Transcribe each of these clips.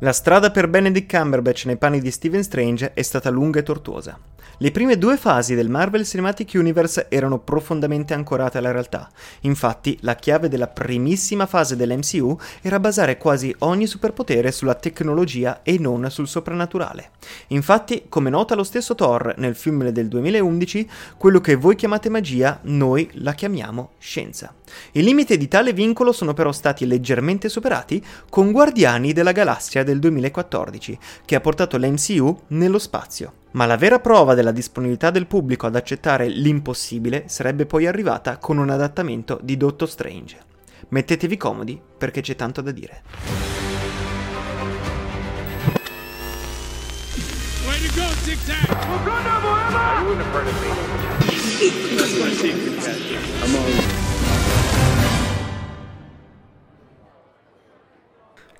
La strada per Benedict Cumberbatch nei panni di Stephen Strange è stata lunga e tortuosa. Le prime due fasi del Marvel Cinematic Universe erano profondamente ancorate alla realtà. Infatti, la chiave della primissima fase dell'MCU era basare quasi ogni superpotere sulla tecnologia e non sul soprannaturale. Infatti, come nota lo stesso Thor nel film del 2011, quello che voi chiamate magia, noi la chiamiamo scienza. I limiti di tale vincolo sono però stati leggermente superati con Guardiani della Galassia del 2014, che ha portato l'MCU nello spazio. Ma la vera prova della disponibilità del pubblico ad accettare l'impossibile sarebbe poi arrivata con un adattamento di Doctor Strange. Mettetevi comodi perché c'è tanto da dire.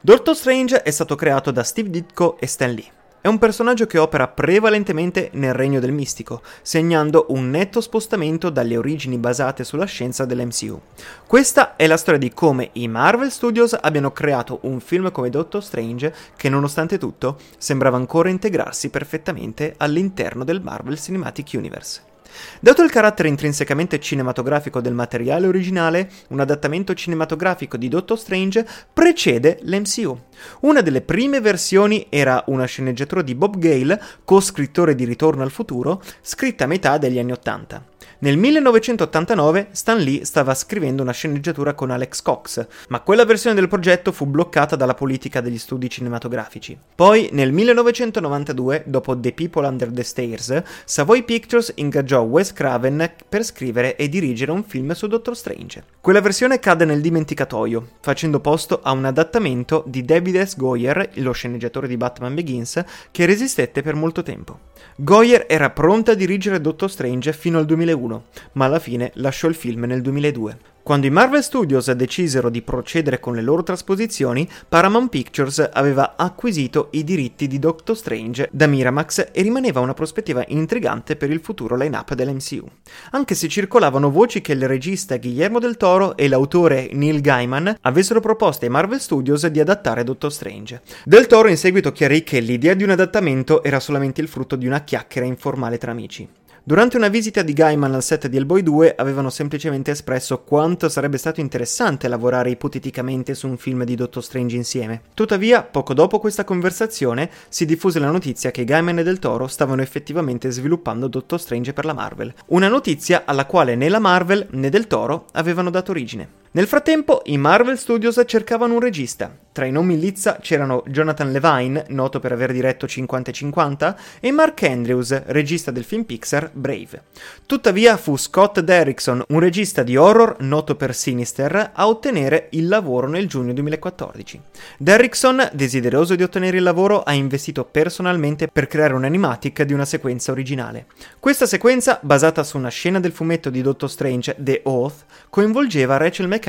Doctor Strange è stato creato da Steve Ditko e Stan Lee. È un personaggio che opera prevalentemente nel regno del mistico, segnando un netto spostamento dalle origini basate sulla scienza dell'MCU. Questa è la storia di come i Marvel Studios abbiano creato un film come Doctor Strange che nonostante tutto sembrava ancora integrarsi perfettamente all'interno del Marvel Cinematic Universe. Dato il carattere intrinsecamente cinematografico del materiale originale, un adattamento cinematografico di Doctor Strange precede l'MCU. Una delle prime versioni era una sceneggiatura di Bob Gale, co-scrittore di Ritorno al futuro, scritta a metà degli anni Ottanta. Nel 1989 Stan Lee stava scrivendo una sceneggiatura con Alex Cox, ma quella versione del progetto fu bloccata dalla politica degli studi cinematografici. Poi, nel 1992, dopo The People Under the Stairs, Savoy Pictures ingaggiò Wes Craven per scrivere e dirigere un film su Doctor Strange. Quella versione cadde nel dimenticatoio, facendo posto a un adattamento di David S. Goyer, lo sceneggiatore di Batman Begins, che resistette per molto tempo. Goyer era pronta a dirigere Doctor Strange fino al 2001, ma alla fine lasciò il film nel 2002. Quando i Marvel Studios decisero di procedere con le loro trasposizioni, Paramount Pictures aveva acquisito i diritti di Doctor Strange da Miramax e rimaneva una prospettiva intrigante per il futuro line-up dell'MCU. Anche se circolavano voci che il regista Guillermo del Toro e l'autore Neil Gaiman avessero proposto ai Marvel Studios di adattare Doctor Strange. Del Toro in seguito chiarì che l'idea di un adattamento era solamente il frutto di una chiacchiera informale tra amici. Durante una visita di Gaiman al set di Hellboy 2 avevano semplicemente espresso quanto sarebbe stato interessante lavorare ipoteticamente su un film di Doctor Strange insieme. Tuttavia, poco dopo questa conversazione si diffuse la notizia che Gaiman e Del Toro stavano effettivamente sviluppando Doctor Strange per la Marvel. Una notizia alla quale né la Marvel né Del Toro avevano dato origine. Nel frattempo, i Marvel Studios cercavano un regista. Tra i nomi in lizza c'erano Jonathan Levine, noto per aver diretto 50-50, e Mark Andrews, regista del film Pixar Brave. Tuttavia fu Scott Derrickson, un regista di horror noto per Sinister, a ottenere il lavoro nel giugno 2014. Derrickson, desideroso di ottenere il lavoro, ha investito personalmente per creare un animatic di una sequenza originale. Questa sequenza, basata su una scena del fumetto di Doctor Strange, The Oath, coinvolgeva Rachel McAdams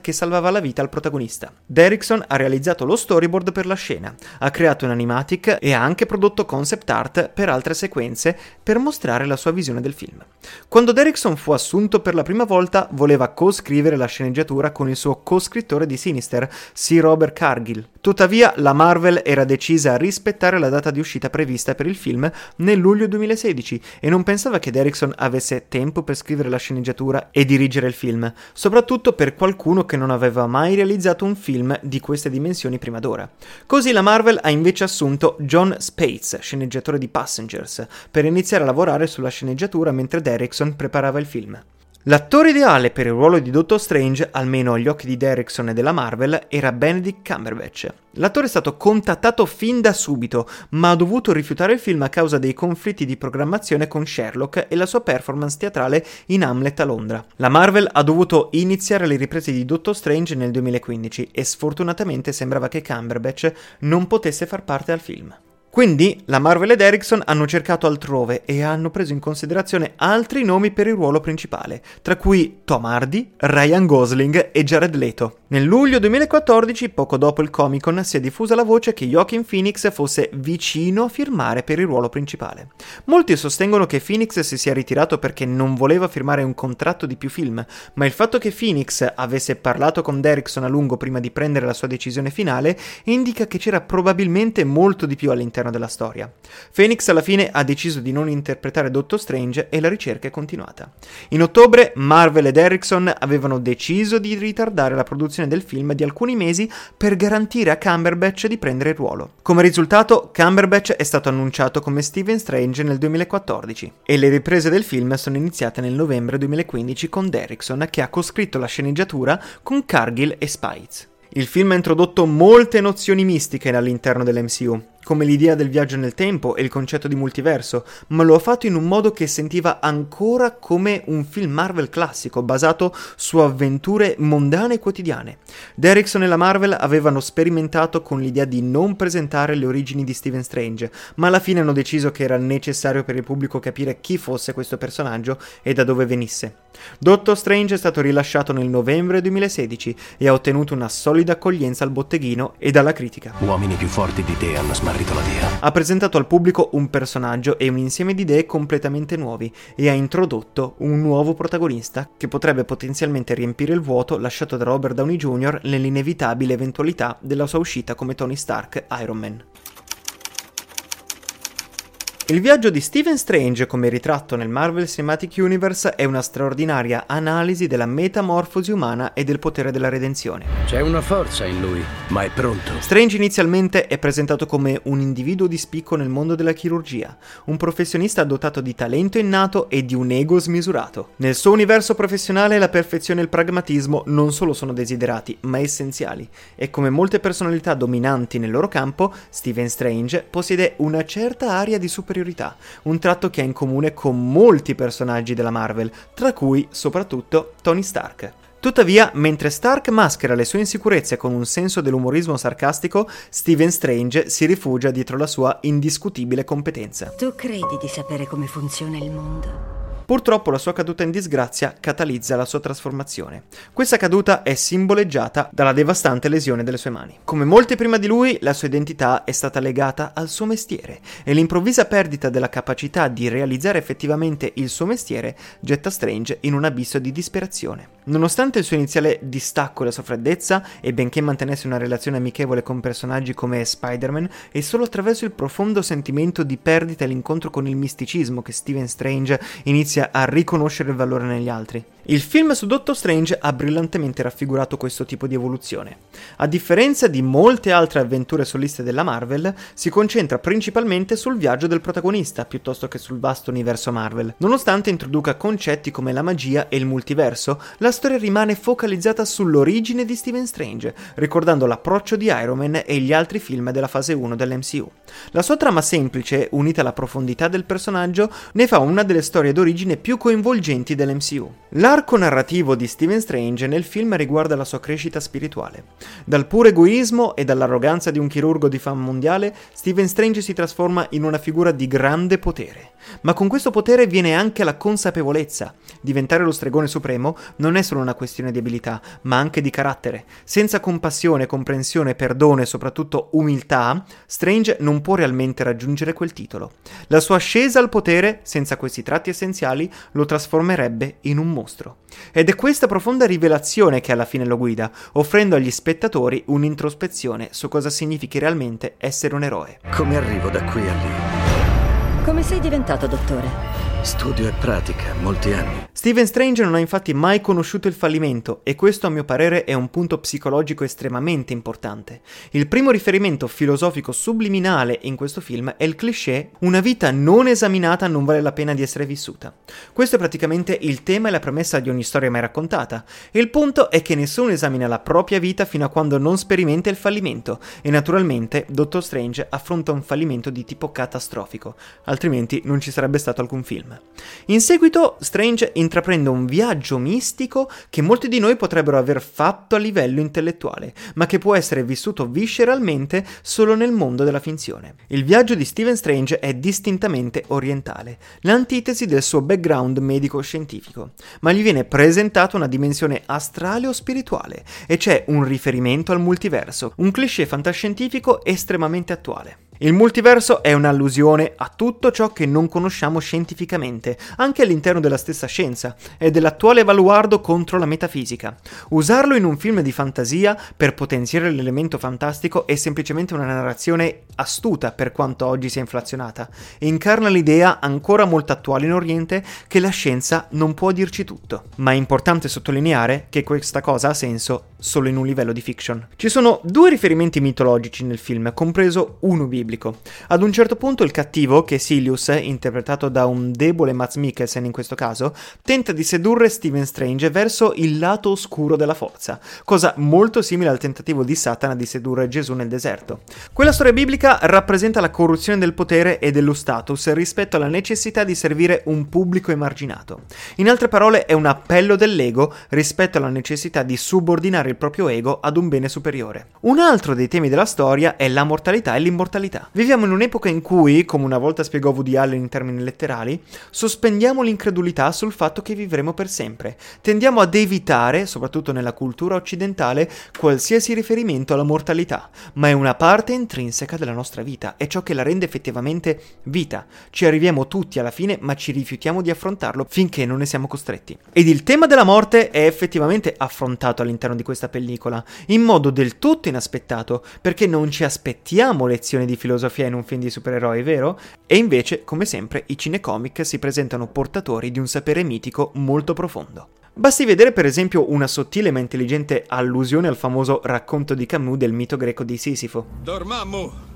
che salvava la vita al protagonista. Derrickson ha realizzato lo storyboard per la scena, ha creato un animatic e ha anche prodotto concept art per altre sequenze per mostrare la sua visione del film. Quando Derrickson fu assunto per la prima volta, voleva co-scrivere la sceneggiatura con il suo co-scrittore di Sinister, C. Robert Cargill. Tuttavia, la Marvel era decisa a rispettare la data di uscita prevista per il film nel luglio 2016 e non pensava che Derrickson avesse tempo per scrivere la sceneggiatura e dirigere il film, soprattutto per qualcuno che non aveva mai realizzato un film di queste dimensioni prima d'ora. Così la Marvel ha invece assunto John Spates, sceneggiatore di Passengers, per iniziare a lavorare sulla sceneggiatura mentre Derrickson preparava il film. L'attore ideale per il ruolo di Doctor Strange, almeno agli occhi di Derrickson e della Marvel, era Benedict Cumberbatch. L'attore è stato contattato fin da subito, ma ha dovuto rifiutare il film a causa dei conflitti di programmazione con Sherlock e la sua performance teatrale in Hamlet a Londra. La Marvel ha dovuto iniziare le riprese di Doctor Strange nel 2015 e sfortunatamente sembrava che Cumberbatch non potesse far parte al film. Quindi la Marvel ed Erickson hanno cercato altrove e hanno preso in considerazione altri nomi per il ruolo principale, tra cui Tom Hardy, Ryan Gosling e Jared Leto. Nel luglio 2014, poco dopo il Comic Con, si è diffusa la voce che Joaquin Phoenix fosse vicino a firmare per il ruolo principale. Molti sostengono che Phoenix si sia ritirato perché non voleva firmare un contratto di più film, ma il fatto che Phoenix avesse parlato con Derrickson a lungo prima di prendere la sua decisione finale indica che c'era probabilmente molto di più all'interno all'interno della storia. Phoenix alla fine ha deciso di non interpretare Doctor Strange e la ricerca è continuata. In ottobre Marvel ed Erickson avevano deciso di ritardare la produzione del film di alcuni mesi per garantire a Cumberbatch di prendere il ruolo. Come risultato, Cumberbatch è stato annunciato come Stephen Strange nel 2014 e le riprese del film sono iniziate nel novembre 2015 con Derrickson che ha coscritto la sceneggiatura con Cargill e Spites. Il film ha introdotto molte nozioni mistiche all'interno dell'MCU, come l'idea del viaggio nel tempo e il concetto di multiverso, ma lo ha fatto in un modo che sentiva ancora come un film Marvel classico, basato su avventure mondane e quotidiane. Derrickson e la Marvel avevano sperimentato con l'idea di non presentare le origini di Stephen Strange, ma alla fine hanno deciso che era necessario per il pubblico capire chi fosse questo personaggio e da dove venisse. Doctor Strange è stato rilasciato nel novembre 2016 e ha ottenuto una solida accoglienza al botteghino e dalla critica. Uomini più forti di te hanno smarrito la via. Ha presentato al pubblico un personaggio e un insieme di idee completamente nuovi e ha introdotto un nuovo protagonista che potrebbe potenzialmente riempire il vuoto lasciato da Robert Downey Jr. nell'inevitabile eventualità della sua uscita come Tony Stark Iron Man. Il viaggio di Stephen Strange come ritratto nel Marvel Cinematic Universe è una straordinaria analisi della metamorfosi umana e del potere della redenzione. C'è una forza in lui. Ma è pronto. Strange inizialmente è presentato come un individuo di spicco nel mondo della chirurgia, un professionista dotato di talento innato e di un ego smisurato. Nel suo universo professionale la perfezione e il pragmatismo non solo sono desiderati, ma essenziali, e come molte personalità dominanti nel loro campo, Stephen Strange possiede una certa aria di superiorità superiorità, un tratto che ha in comune con molti personaggi della Marvel, tra cui soprattutto Tony Stark. Tuttavia, mentre Stark maschera le sue insicurezze con un senso dell'umorismo sarcastico, Stephen Strange si rifugia dietro la sua indiscutibile competenza. Tu credi di sapere come funziona il mondo? Purtroppo la sua caduta in disgrazia catalizza la sua trasformazione. Questa caduta è simboleggiata dalla devastante lesione delle sue mani. Come molti prima di lui, la sua identità è stata legata al suo mestiere e l'improvvisa perdita della capacità di realizzare effettivamente il suo mestiere getta Strange in un abisso di disperazione. Nonostante il suo iniziale distacco e la sua freddezza, e benché mantenesse una relazione amichevole con personaggi come Spider-Man, è solo attraverso il profondo sentimento di perdita e l'incontro con il misticismo che Stephen Strange inizia a riconoscere il valore negli altri. Il film su Doctor Strange ha brillantemente raffigurato questo tipo di evoluzione. A differenza di molte altre avventure soliste della Marvel, si concentra principalmente sul viaggio del protagonista piuttosto che sul vasto universo Marvel. Nonostante introduca concetti come la magia e il multiverso, la storia rimane focalizzata sull'origine di Stephen Strange, ricordando l'approccio di Iron Man e gli altri film della fase 1 dell'MCU. La sua trama semplice, unita alla profondità del personaggio, ne fa una delle storie d'origine più coinvolgenti dell'MCU. L'arco narrativo di Stephen Strange nel film riguarda la sua crescita spirituale. Dal puro egoismo e dall'arroganza di un chirurgo di fama mondiale, Stephen Strange si trasforma in una figura di grande potere. Ma con questo potere viene anche la consapevolezza. Diventare lo stregone supremo non è solo una questione di abilità, ma anche di carattere. Senza compassione, comprensione, perdono e soprattutto umiltà, Strange non può realmente raggiungere quel titolo. La sua ascesa al potere, senza questi tratti essenziali, lo trasformerebbe in un mostro. Ed è questa profonda rivelazione che alla fine lo guida, offrendo agli spettatori un'introspezione su cosa significhi realmente essere un eroe. Come arrivo da qui a lì? Come sei diventato dottore? Studio e pratica, molti anni. Steven Strange non ha infatti mai conosciuto il fallimento e questo a mio parere è un punto psicologico estremamente importante. Il primo riferimento filosofico subliminale in questo film è il cliché una vita non esaminata non vale la pena di essere vissuta. Questo è praticamente il tema e la premessa di ogni storia mai raccontata. Il punto è che nessuno esamina la propria vita fino a quando non sperimenta il fallimento e naturalmente Dottor Strange affronta un fallimento di tipo catastrofico, altrimenti non ci sarebbe stato alcun film. Film. In seguito Strange intraprende un viaggio mistico che molti di noi potrebbero aver fatto a livello intellettuale, ma che può essere vissuto visceralmente solo nel mondo della finzione. Il viaggio di Stephen Strange è distintamente orientale, l'antitesi del suo background medico-scientifico, ma gli viene presentata una dimensione astrale o spirituale e c'è un riferimento al multiverso, un cliché fantascientifico estremamente attuale. Il multiverso è un'allusione a tutto ciò che non conosciamo scientificamente, anche all'interno della stessa scienza, e dell'attuale baluardo contro la metafisica. Usarlo in un film di fantasia per potenziare l'elemento fantastico è semplicemente una narrazione astuta per quanto oggi sia inflazionata, e incarna l'idea ancora molto attuale in Oriente che la scienza non può dirci tutto. Ma è importante sottolineare che questa cosa ha senso solo in un livello di fiction. Ci sono due riferimenti mitologici nel film, compreso uno biblico biblico. Ad un certo punto il cattivo, che è Silius, interpretato da un debole Mads Mikkelsen in questo caso, tenta di sedurre Stephen Strange verso il lato oscuro della forza, cosa molto simile al tentativo di Satana di sedurre Gesù nel deserto. Quella storia biblica rappresenta la corruzione del potere e dello status rispetto alla necessità di servire un pubblico emarginato. In altre parole è un appello dell'ego rispetto alla necessità di subordinare il proprio ego ad un bene superiore. Un altro dei temi della storia è la mortalità e l'immortalità vita. Viviamo in un'epoca in cui, come una volta spiegò Woody Allen in termini letterali, sospendiamo l'incredulità sul fatto che vivremo per sempre. Tendiamo ad evitare, soprattutto nella cultura occidentale, qualsiasi riferimento alla mortalità, ma è una parte intrinseca della nostra vita, è ciò che la rende effettivamente vita. Ci arriviamo tutti alla fine, ma ci rifiutiamo di affrontarlo finché non ne siamo costretti. Ed il tema della morte è effettivamente affrontato all'interno di questa pellicola, in modo del tutto inaspettato, perché non ci aspettiamo lezioni di filosofia in un film di supereroi, vero? E invece, come sempre, i cinecomic si presentano portatori di un sapere mitico molto profondo. Basti vedere per esempio una sottile ma intelligente allusione al famoso racconto di Camus del mito greco di Sisifo. Dormammu!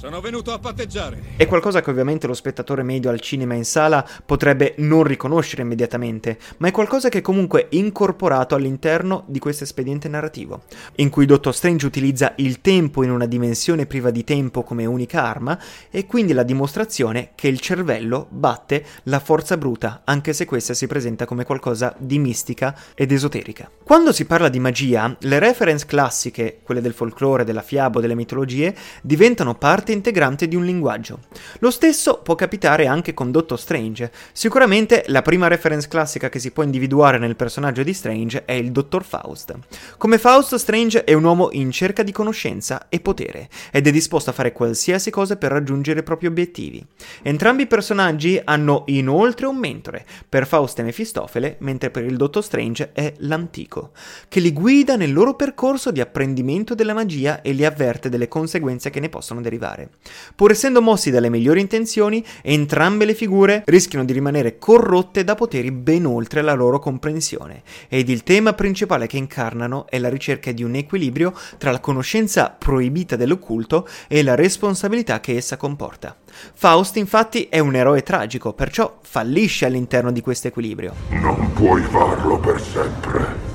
Sono venuto a patteggiare. È qualcosa che ovviamente lo spettatore medio al cinema in sala potrebbe non riconoscere immediatamente, ma è qualcosa che è comunque incorporato all'interno di questo espediente narrativo, in cui Dottor Strange utilizza il tempo in una dimensione priva di tempo come unica arma e quindi la dimostrazione che il cervello batte la forza bruta, anche se questa si presenta come qualcosa di mistica ed esoterica. Quando si parla di magia, le reference classiche, quelle del folklore, della fiaba, delle mitologie, diventano parte parte integrante di un linguaggio. Lo stesso può capitare anche con Dottor Strange. Sicuramente la prima reference classica che si può individuare nel personaggio di Strange è il Dottor Faust. Come Faust, Strange è un uomo in cerca di conoscenza e potere ed è disposto a fare qualsiasi cosa per raggiungere i propri obiettivi. Entrambi i personaggi hanno inoltre un mentore, per Faust è Mefistofele, mentre per il Dottor Strange è l'antico, che li guida nel loro percorso di apprendimento della magia e li avverte delle conseguenze che ne possono derivare fare. Pur essendo mossi dalle migliori intenzioni, entrambe le figure rischiano di rimanere corrotte da poteri ben oltre la loro comprensione, ed il tema principale che incarnano è la ricerca di un equilibrio tra la conoscenza proibita dell'occulto e la responsabilità che essa comporta. Faust infatti è un eroe tragico, perciò fallisce all'interno di questo equilibrio. Non puoi farlo per sempre.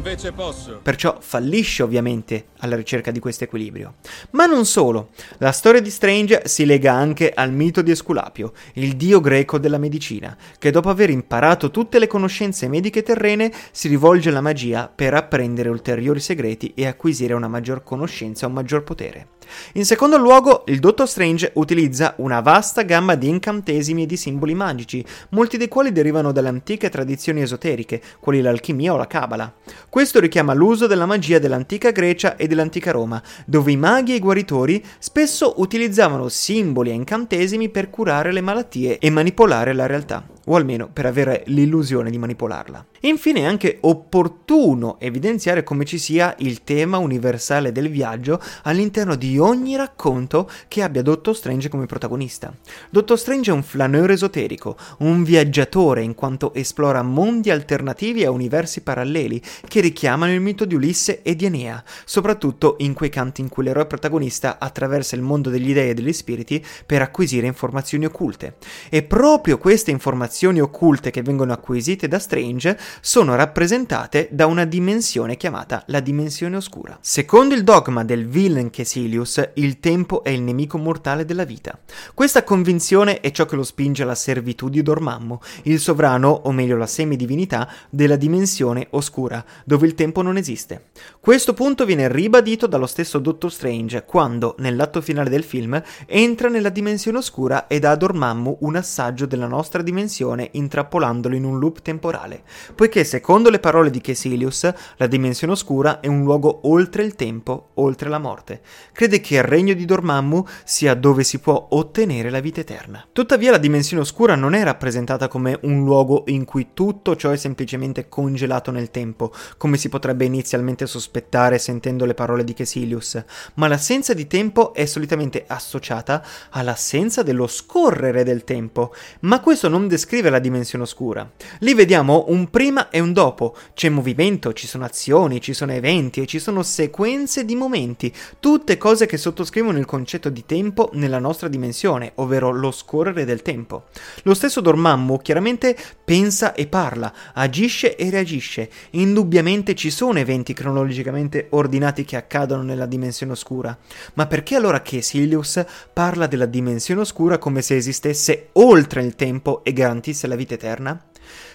Invece posso. Perciò fallisce ovviamente alla ricerca di questo equilibrio. Ma non solo, la storia di Strange si lega anche al mito di Esculapio, il dio greco della medicina, che dopo aver imparato tutte le conoscenze mediche terrene si rivolge alla magia per apprendere ulteriori segreti e acquisire una maggior conoscenza e un maggior potere. In secondo luogo, il Dottor Strange utilizza una vasta gamma di incantesimi e di simboli magici, molti dei quali derivano dalle antiche tradizioni esoteriche, quali l'alchimia o la cabala. Questo richiama l'uso della magia dell'antica Grecia e dell'antica Roma, dove i maghi e i guaritori spesso utilizzavano simboli e incantesimi per curare le malattie e manipolare la realtà o almeno per avere l'illusione di manipolarla. Infine è anche opportuno evidenziare come ci sia il tema universale del viaggio all'interno di ogni racconto che abbia Dottor Strange come protagonista. Dottor Strange è un flaneur esoterico, un viaggiatore in quanto esplora mondi alternativi a universi paralleli che richiamano il mito di Ulisse e di Enea, soprattutto in quei canti in cui l'eroe protagonista attraversa il mondo degli dei e degli spiriti per acquisire informazioni occulte. E proprio queste informazioni informazioni occulte che vengono acquisite da Strange sono rappresentate da una dimensione chiamata la dimensione oscura. Secondo il dogma del villain Kesilius, il tempo è il nemico mortale della vita. Questa convinzione è ciò che lo spinge alla servitù di Dormammu, il sovrano, o meglio la semidivinità, della dimensione oscura, dove il tempo non esiste. Questo punto viene ribadito dallo stesso Doctor Strange quando, nell'atto finale del film, entra nella dimensione oscura e dà a Dormammu un assaggio della nostra dimensione intrappolandolo in un loop temporale, poiché secondo le parole di Kesilius, la dimensione oscura è un luogo oltre il tempo, oltre la morte. Crede che il regno di Dormammu sia dove si può ottenere la vita eterna. Tuttavia la dimensione oscura non è rappresentata come un luogo in cui tutto ciò è semplicemente congelato nel tempo, come si potrebbe inizialmente sospettare sentendo le parole di Kesilius, ma l'assenza di tempo è solitamente associata all'assenza dello scorrere del tempo, ma questo non descrive la dimensione oscura. Lì vediamo un prima e un dopo, c'è movimento, ci sono azioni, ci sono eventi e ci sono sequenze di momenti, tutte cose che sottoscrivono il concetto di tempo nella nostra dimensione, ovvero lo scorrere del tempo. Lo stesso Dormammu chiaramente pensa e parla, agisce e reagisce. Indubbiamente ci sono eventi cronologicamente ordinati che accadono nella dimensione oscura. Ma perché allora che Silius parla della dimensione oscura come se esistesse oltre il tempo e garantisse la vita eterna?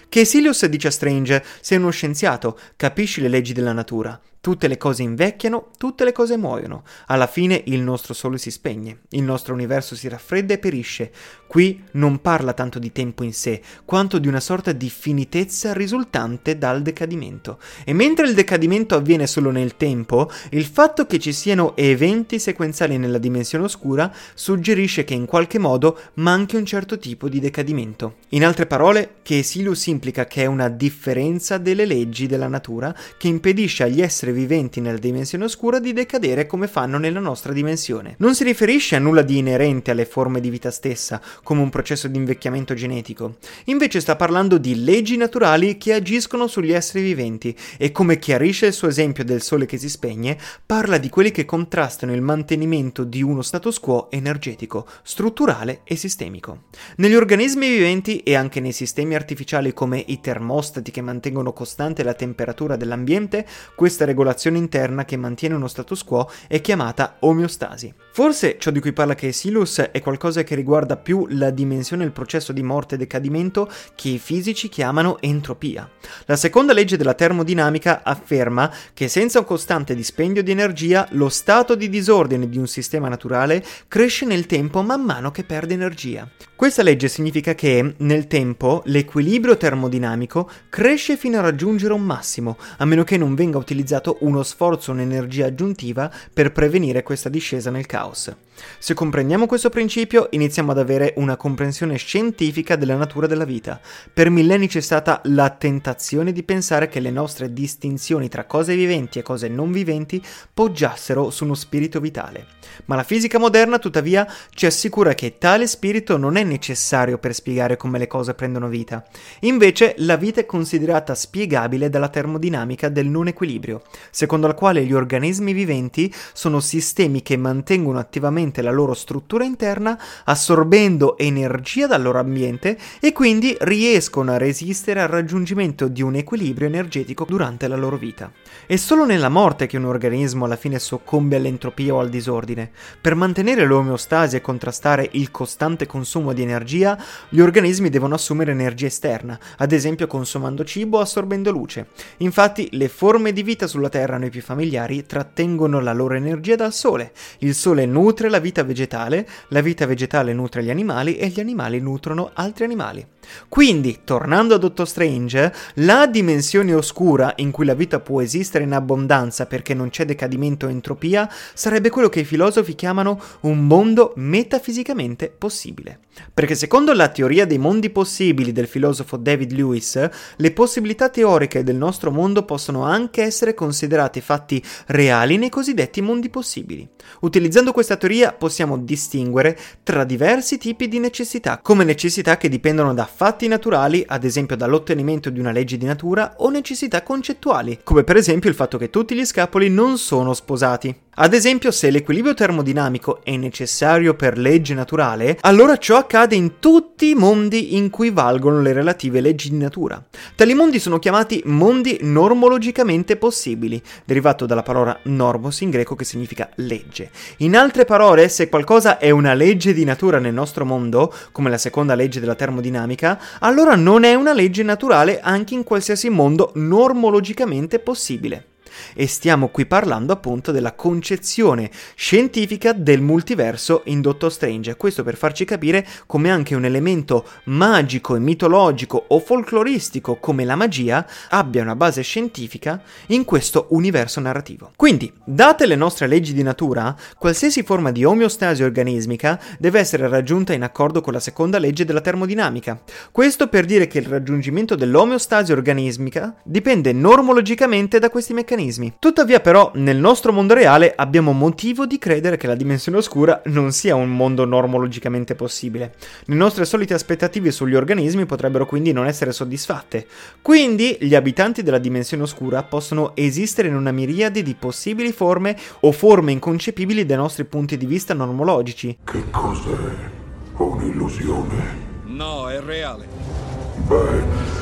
Che Silius dice a Strange: Sei uno scienziato, capisci le leggi della natura. Tutte le cose invecchiano, tutte le cose muoiono. Alla fine il nostro sole si spegne, il nostro universo si raffredda e perisce. Qui non parla tanto di tempo in sé, quanto di una sorta di finitezza risultante dal decadimento. E mentre il decadimento avviene solo nel tempo, il fatto che ci siano eventi sequenziali nella dimensione oscura suggerisce che in qualche modo manchi un certo tipo di decadimento. In altre parole, che Silus implica che è una differenza delle leggi della natura che impedisce agli esseri viventi nella dimensione oscura di decadere come fanno nella nostra dimensione. Non si riferisce a nulla di inerente alle forme di vita stessa, come un processo di invecchiamento genetico. Invece sta parlando di leggi naturali che agiscono sugli esseri viventi e come chiarisce il suo esempio del sole che si spegne, parla di quelli che contrastano il mantenimento di uno status quo energetico, strutturale e sistemico. Negli organismi viventi e anche nei sistemi artificiali come i termostati che mantengono costante la temperatura dell'ambiente, questa regolazione regolazione interna che mantiene uno status quo è chiamata omeostasi. Forse ciò di cui parla Caesilus è qualcosa che riguarda più la dimensione del processo di morte e decadimento che i fisici chiamano entropia. La seconda legge della termodinamica afferma che senza un costante dispendio di energia lo stato di disordine di un sistema naturale cresce nel tempo man mano che perde energia. Questa legge significa che nel tempo l'equilibrio termodinamico cresce fino a raggiungere un massimo, a meno che non venga utilizzato uno sforzo o un'energia aggiuntiva per prevenire questa discesa nel caos. Se comprendiamo questo principio, iniziamo ad avere una comprensione scientifica della natura della vita. Per millenni c'è stata la tentazione di pensare che le nostre distinzioni tra cose viventi e cose non viventi poggiassero su uno spirito vitale. Ma la fisica moderna, tuttavia, ci assicura che tale spirito non è necessario per spiegare come le cose prendono vita. Invece, la vita è considerata spiegabile dalla termodinamica del non equilibrio, secondo la quale gli organismi viventi sono sistemi che mantengono attivamente la loro struttura interna, assorbendo energia dal loro ambiente e quindi riescono a resistere al raggiungimento di un equilibrio energetico durante la loro vita. È solo nella morte che un organismo alla fine soccombe all'entropia o al disordine. Per mantenere l'omeostasi e contrastare il costante consumo di energia, gli organismi devono assumere energia esterna, ad esempio consumando cibo o assorbendo luce. Infatti, le forme di vita sulla Terra, noi più familiari, trattengono la loro energia dal Sole. Il Sole nutre la vita vegetale, la vita vegetale nutre gli animali e gli animali nutrono altri animali. Quindi, tornando a Dottor Strange, la dimensione oscura in cui la vita può esistere in abbondanza perché non c'è decadimento o entropia sarebbe quello che i filosofi chiamano un mondo metafisicamente possibile. Perché secondo la teoria dei mondi possibili del filosofo David Lewis, le possibilità teoriche del nostro mondo possono anche essere considerate fatti reali nei cosiddetti mondi possibili. Utilizzando questa teoria possiamo distinguere tra diversi tipi di necessità, come necessità che dipendono da fatti naturali, ad esempio dall'ottenimento di una legge di natura, o necessità concettuali, come per esempio il fatto che tutti gli scapoli non sono sposati. Ad esempio, se l'equilibrio termodinamico è necessario per legge naturale, allora ciò accade in tutti i mondi in cui valgono le relative leggi di natura. Tali mondi sono chiamati mondi normologicamente possibili, derivato dalla parola normos in greco che significa legge. In altre parole, se qualcosa è una legge di natura nel nostro mondo, come la seconda legge della termodinamica, allora non è una legge naturale anche in qualsiasi mondo normologicamente possibile e stiamo qui parlando appunto della concezione scientifica del multiverso in Doctor Strange. Questo per farci capire come anche un elemento magico e mitologico o folcloristico come la magia abbia una base scientifica in questo universo narrativo. Quindi, date le nostre leggi di natura, qualsiasi forma di omeostasi organismica deve essere raggiunta in accordo con la seconda legge della termodinamica. Questo per dire che il raggiungimento dell'omeostasi organismica dipende normologicamente da questi meccanismi meccanismi. Tuttavia però nel nostro mondo reale abbiamo motivo di credere che la dimensione oscura non sia un mondo normologicamente possibile. Le nostre solite aspettative sugli organismi potrebbero quindi non essere soddisfatte. Quindi gli abitanti della dimensione oscura possono esistere in una miriade di possibili forme o forme inconcepibili dai nostri punti di vista normologici. Che cos'è? Un'illusione? No, è reale.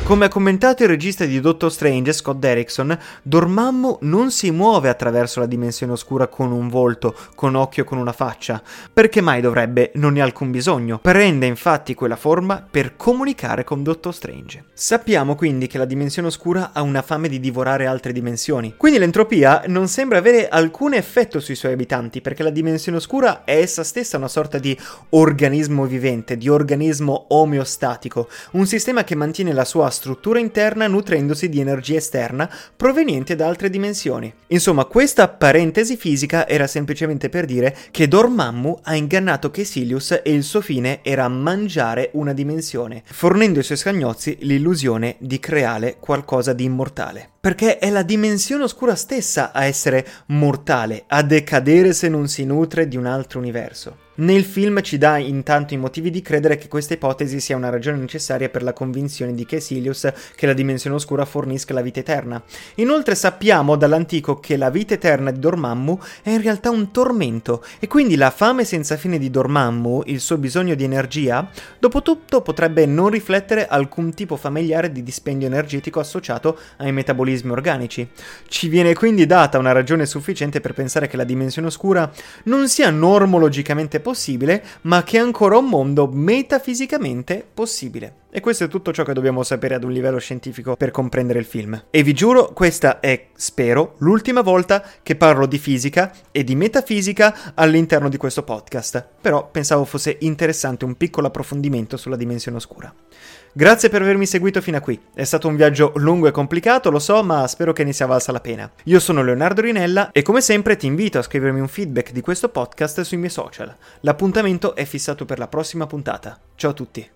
Come ha commentato il regista di Doctor Strange, Scott Derrickson, Dormammu non si muove attraverso la dimensione oscura con un volto, con occhio, con una faccia. Perché mai dovrebbe? Non ne ha alcun bisogno. Prende infatti quella forma per comunicare con Doctor Strange. Sappiamo quindi che la dimensione oscura ha una fame di divorare altre dimensioni. Quindi l'entropia non sembra avere alcun effetto sui suoi abitanti, perché la dimensione oscura è essa stessa una sorta di organismo vivente, di organismo omeostatico, un sistema che mantiene la sua struttura interna nutrendosi di energia esterna proveniente da altre dimensioni. Insomma, questa parentesi fisica era semplicemente per dire che Dormammu ha ingannato Kesilius e il suo fine era mangiare una dimensione, fornendo ai suoi scagnozzi l'illusione di creare qualcosa di immortale. Perché è la dimensione oscura stessa a essere mortale, a decadere se non si nutre di un altro universo. Nel film ci dà intanto i motivi di credere che questa ipotesi sia una ragione necessaria per la convinzione di Caecilius che la dimensione oscura fornisca la vita eterna. Inoltre sappiamo dall'antico che la vita eterna di Dormammu è in realtà un tormento e quindi la fame senza fine di Dormammu, il suo bisogno di energia, dopo tutto potrebbe non riflettere alcun tipo familiare di dispendio energetico associato ai metabolismi organici. Ci viene quindi data una ragione sufficiente per pensare che la dimensione oscura non sia normologicamente possibile, ma che è ancora un mondo metafisicamente possibile. E questo è tutto ciò che dobbiamo sapere ad un livello scientifico per comprendere il film. E vi giuro, questa è, spero, l'ultima volta che parlo di fisica e di metafisica all'interno di questo podcast. Però pensavo fosse interessante un piccolo approfondimento sulla dimensione oscura. Grazie per avermi seguito fino a qui. È stato un viaggio lungo e complicato, lo so, ma spero che ne sia valsa la pena. Io sono Leonardo Rinella e come sempre ti invito a scrivermi un feedback di questo podcast sui miei social. L'appuntamento è fissato per la prossima puntata. Ciao a tutti.